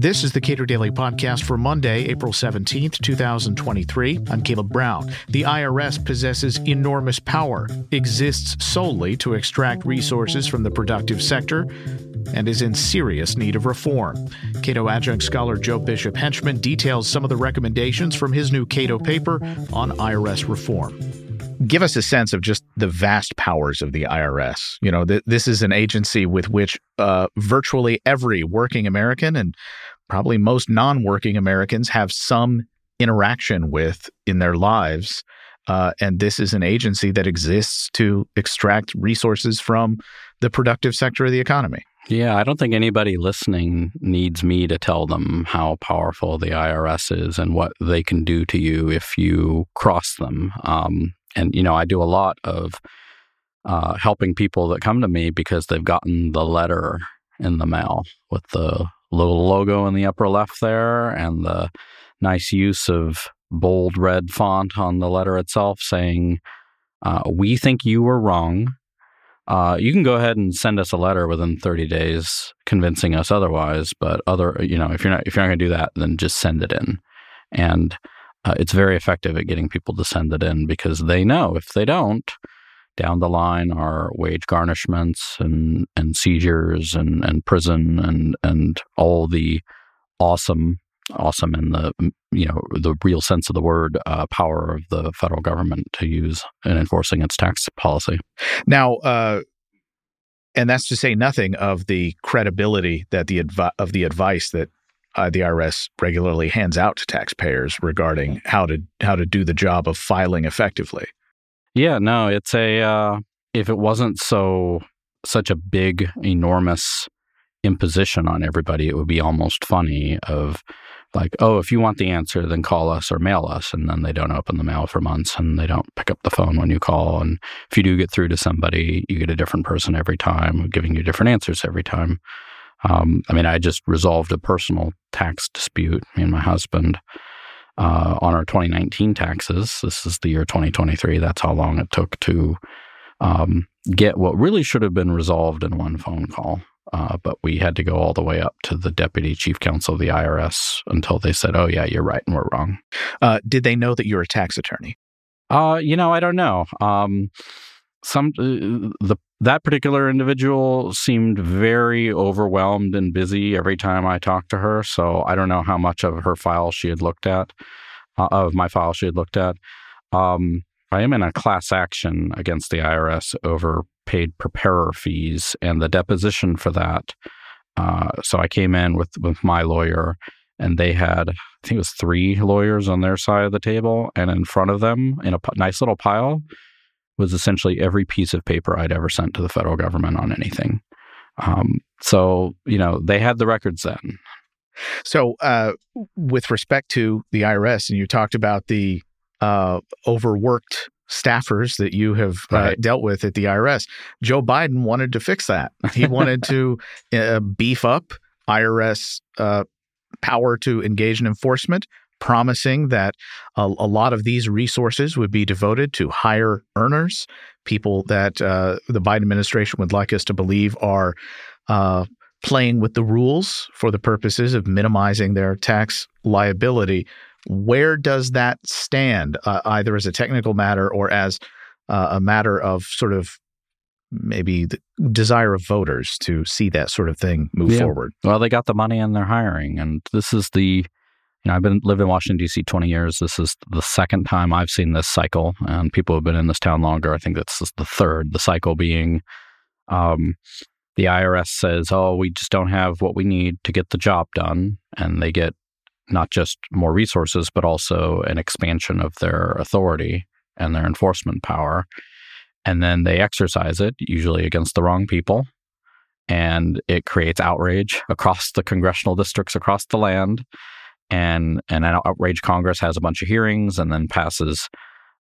This is the Cato Daily Podcast for Monday, April 17th, 2023. I'm Caleb Brown. The IRS possesses enormous power, exists solely to extract resources from the productive sector, and is in serious need of reform. Cato adjunct scholar Joe Bishop Henchman details some of the recommendations from his new Cato paper on IRS reform give us a sense of just the vast powers of the IRS. You know, th- this is an agency with which uh, virtually every working American and probably most non working Americans have some interaction with in their lives. Uh, and this is an agency that exists to extract resources from the productive sector of the economy. Yeah, I don't think anybody listening needs me to tell them how powerful the IRS is and what they can do to you if you cross them. Um, and, you know, I do a lot of uh, helping people that come to me because they've gotten the letter in the mail with the little logo in the upper left there and the nice use of bold red font on the letter itself saying, uh, We think you were wrong. Uh, you can go ahead and send us a letter within 30 days convincing us otherwise. But other, you know, if you're not if you're not going to do that, then just send it in. And uh, it's very effective at getting people to send it in because they know if they don't, down the line are wage garnishments and, and seizures and, and prison and, and all the awesome, awesome in the you know the real sense of the word uh, power of the federal government to use in enforcing its tax policy. Now, uh, and that's to say nothing of the credibility that the advi- of the advice that uh, the IRS regularly hands out to taxpayers regarding how to how to do the job of filing effectively. Yeah, no, it's a uh, if it wasn't so such a big, enormous imposition on everybody, it would be almost funny of like, oh, if you want the answer, then call us or mail us. And then they don't open the mail for months and they don't pick up the phone when you call. And if you do get through to somebody, you get a different person every time, giving you different answers every time. Um, I mean, I just resolved a personal tax dispute, me and my husband, uh, on our 2019 taxes. This is the year 2023. That's how long it took to um, get what really should have been resolved in one phone call. Uh, but we had to go all the way up to the deputy chief counsel of the IRS until they said, "Oh yeah, you're right, and we're wrong." Uh, did they know that you're a tax attorney? Uh, you know, I don't know. Um, some uh, the that particular individual seemed very overwhelmed and busy every time I talked to her. So I don't know how much of her file she had looked at, uh, of my file she had looked at. Um, I am in a class action against the IRS over paid preparer fees and the deposition for that. Uh, so I came in with with my lawyer, and they had I think it was three lawyers on their side of the table, and in front of them in a p- nice little pile was essentially every piece of paper I'd ever sent to the federal government on anything. Um, so, you know, they had the records then. So, uh, with respect to the IRS, and you talked about the uh, overworked staffers that you have uh, right. uh, dealt with at the IRS, Joe Biden wanted to fix that. He wanted to uh, beef up IRS uh, power to engage in enforcement, promising that a, a, lot of these resources would be devoted to higher earners, people that uh, the Biden administration would like us to believe are uh, playing with the rules for the purposes of minimizing their tax liability. Where does that stand, uh, either as a technical matter or as uh, a matter of sort of maybe the desire of voters to see that sort of thing move yeah. forward? Well, they got the money and they're hiring, and this is the you know, I've been living in Washington D.C. 20 years. This is the second time I've seen this cycle, and people have been in this town longer. I think that's the third. The cycle being, um, the IRS says, "Oh, we just don't have what we need to get the job done," and they get not just more resources, but also an expansion of their authority and their enforcement power. And then they exercise it, usually against the wrong people, and it creates outrage across the congressional districts across the land and and an outrage Congress has a bunch of hearings and then passes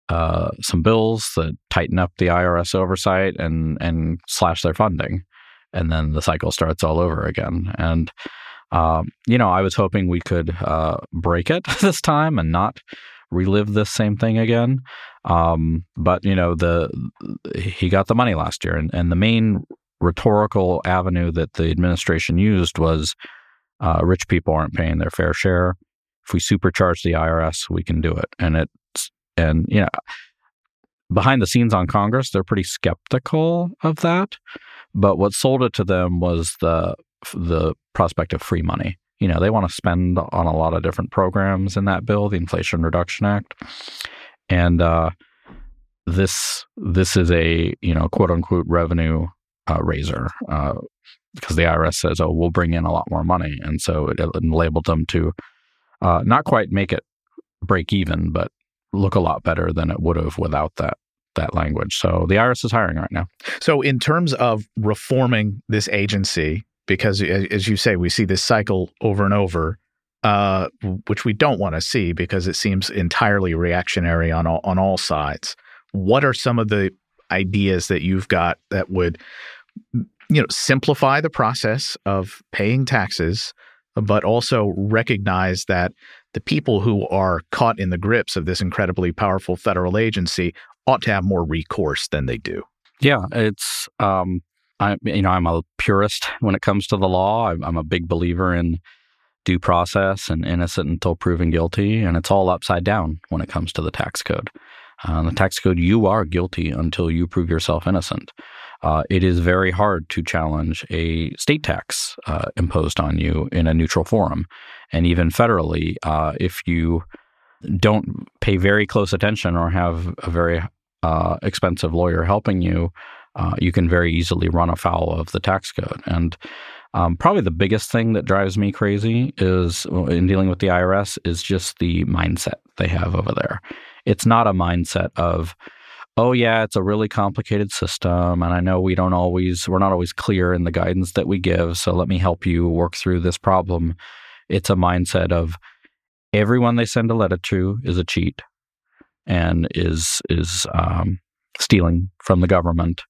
uh, some bills that tighten up the IRS oversight and and slash their funding, and then the cycle starts all over again. And um, you know, I was hoping we could uh, break it this time and not relive this same thing again. Um, but you know, the he got the money last year, and, and the main rhetorical avenue that the administration used was uh, rich people aren't paying their fair share. If we supercharge the IRS, we can do it. And it's, and, you know, behind the scenes on Congress, they're pretty skeptical of that. But what sold it to them was the, the prospect of free money. You know, they want to spend on a lot of different programs in that bill, the Inflation Reduction Act. And, uh, this this is a you know quote unquote revenue uh, raiser uh, because the IRS says, "Oh, we'll bring in a lot more money," and so it, enabled them to uh, not quite make it break even, but look a lot better than it would have without that that language. So the IRS is hiring right now. So in terms of reforming this agency, because as you say, we see this cycle over and over. Uh, which we don't want to see because it seems entirely reactionary on all, on all sides. What are some of the ideas that you've got that would you know, simplify the process of paying taxes, but also recognize that the people who are caught in the grips of this incredibly powerful federal agency ought to have more recourse than they do. Yeah, it's um, I you know I'm a purist when it comes to the law. I'm, a big believer in due process and innocent until proven guilty, and it's all upside down when it comes to the tax code. Uh, the tax code, you are guilty until you prove yourself innocent uh, it is very hard to challenge a state tax uh, imposed on you in a neutral forum. And even federally, uh, if you don't pay very close attention or have a very uh, expensive lawyer helping you, uh, you can very easily run afoul of the tax code. And um, probably the biggest thing that drives me crazy is in dealing with the IRS is just the mindset they have over there. It's not a mindset of, oh yeah it's a really complicated system and i know we don't always we're not always clear in the guidance that we give so let me help you work through this problem it's a mindset of everyone they send a letter to is a cheat and is is um, stealing from the government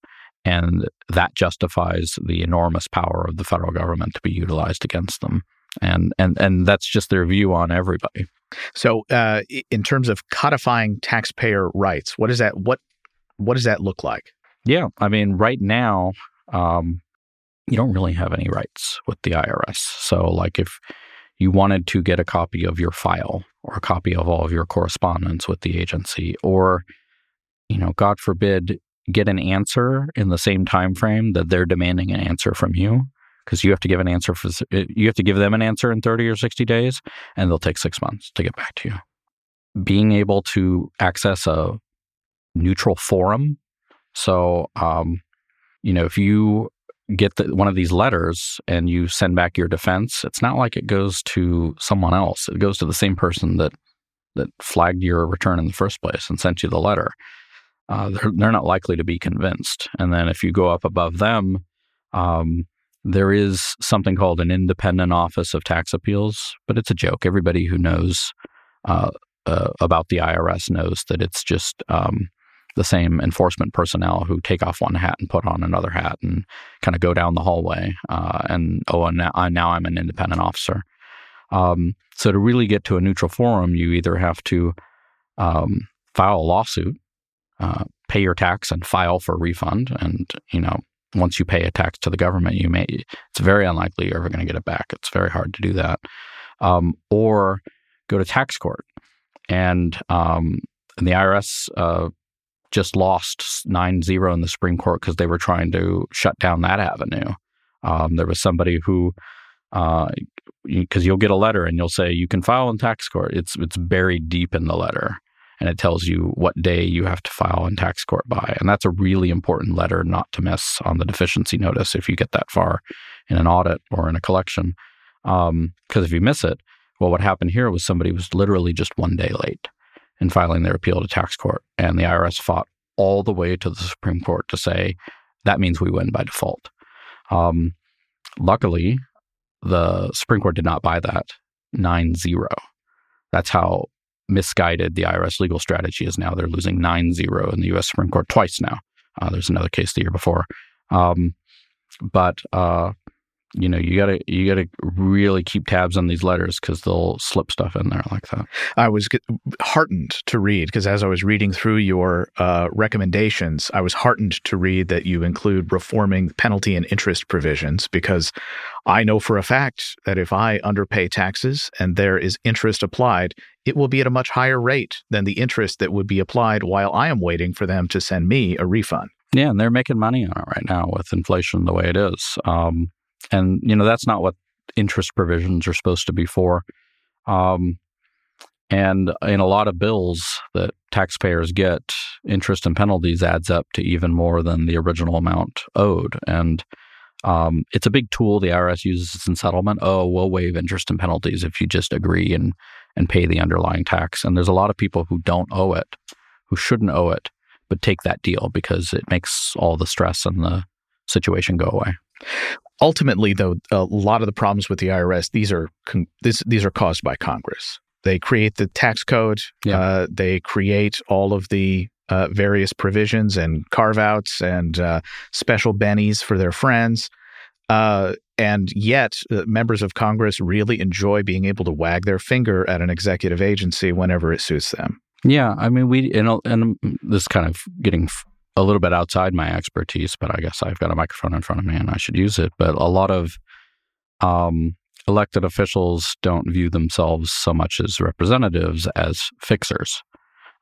and that justifies the enormous power of the federal government to be utilized against them and and and that's just their view on everybody so, uh, in terms of codifying taxpayer rights, what is that? What what does that look like? Yeah, I mean, right now, um, you don't really have any rights with the IRS. So, like, if you wanted to get a copy of your file or a copy of all of your correspondence with the agency, or, you know, God forbid, get an answer in the same time frame that they're demanding an answer from you, because you have to give an answer for you have to give them an answer in 30 or 60 days, and they'll take six months to get back to you. Being able to access a neutral forum. So, um, you know, if you get the, one of these letters and you send back your defense, it's not like it goes to someone else. It goes to the same person that that flagged your return in the first place and sent you the letter. Uh, they're, they're not likely to be convinced. And then if you go up above them, um, there is something called an independent office of tax appeals, but it's a joke. Everybody who knows uh, uh, about the IRS knows that it's just um, the same enforcement personnel who take off one hat and put on another hat and kind of go down the hallway. Uh, and oh, and now, I, now I'm an independent officer. Um, so to really get to a neutral forum, you either have to um, file a lawsuit, uh, pay your tax, and file for a refund. And you know, once you pay a tax to the government, you may it's very unlikely you're ever going to get it back. It's very hard to do that. Um, or go to tax court, and um, and the IRS uh, just lost 9 0 in the Supreme Court because they were trying to shut down that avenue. Um, there was somebody who, because uh, you'll get a letter and you'll say you can file in tax court. It's it's buried deep in the letter, and it tells you what day you have to file in tax court by, and that's a really important letter not to miss on the deficiency notice if you get that far in an audit or in a collection. Because um, if you miss it, well, what happened here was somebody was literally just one day late in filing their appeal to tax court. And the IRS fought all the way to the Supreme Court to say that means we win by default. Um, luckily, the Supreme Court did not buy that 9 0. That's how misguided the IRS legal strategy is now. They're losing 9 0 in the US Supreme Court twice now. Uh, there's another case the year before. Um, but uh, you know you gotta you gotta really keep tabs on these letters because they'll slip stuff in there like that i was heartened to read because as i was reading through your uh, recommendations i was heartened to read that you include reforming penalty and interest provisions because i know for a fact that if i underpay taxes and there is interest applied it will be at a much higher rate than the interest that would be applied while i am waiting for them to send me a refund yeah, and they're making money on it right now with inflation the way it is. Um, and you know that's not what interest provisions are supposed to be for. Um, and in a lot of bills that taxpayers get, interest and penalties adds up to even more than the original amount owed. And um, it's a big tool the IRS uses in settlement. Oh, we'll waive interest and penalties if you just agree and and pay the underlying tax. And there's a lot of people who don't owe it, who shouldn't owe it, but take that deal because it makes all the stress and the situation go away. Ultimately, though, a lot of the problems with the IRS these are con- this, these are caused by Congress. They create the tax code. Yeah. Uh, they create all of the uh, various provisions and carve outs and uh, special bennies for their friends. Uh, and yet, uh, members of Congress really enjoy being able to wag their finger at an executive agency whenever it suits them. Yeah, I mean, we and, and this kind of getting a little bit outside my expertise, but I guess I've got a microphone in front of me and I should use it. But a lot of um, elected officials don't view themselves so much as representatives as fixers.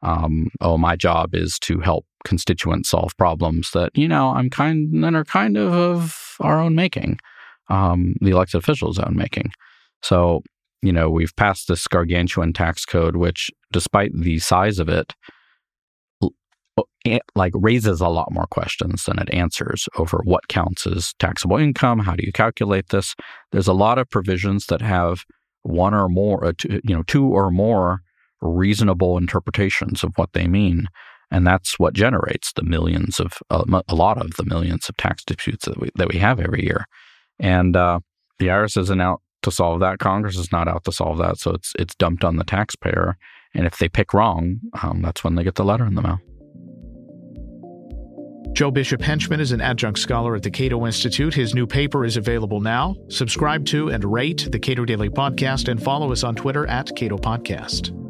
Um, oh, my job is to help constituents solve problems that you know I'm kind that are kind of of our own making, um, the elected officials' own making. So you know we've passed this gargantuan tax code, which, despite the size of it, like raises a lot more questions than it answers over what counts as taxable income. How do you calculate this? There's a lot of provisions that have one or more, uh, two, you know, two or more reasonable interpretations of what they mean, and that's what generates the millions of uh, a lot of the millions of tax disputes that we that we have every year. And uh, the IRS isn't out to solve that. Congress is not out to solve that, so it's it's dumped on the taxpayer. And if they pick wrong, um, that's when they get the letter in the mail. Joe Bishop Henchman is an adjunct scholar at the Cato Institute. His new paper is available now. Subscribe to and rate the Cato Daily Podcast and follow us on Twitter at Cato Podcast.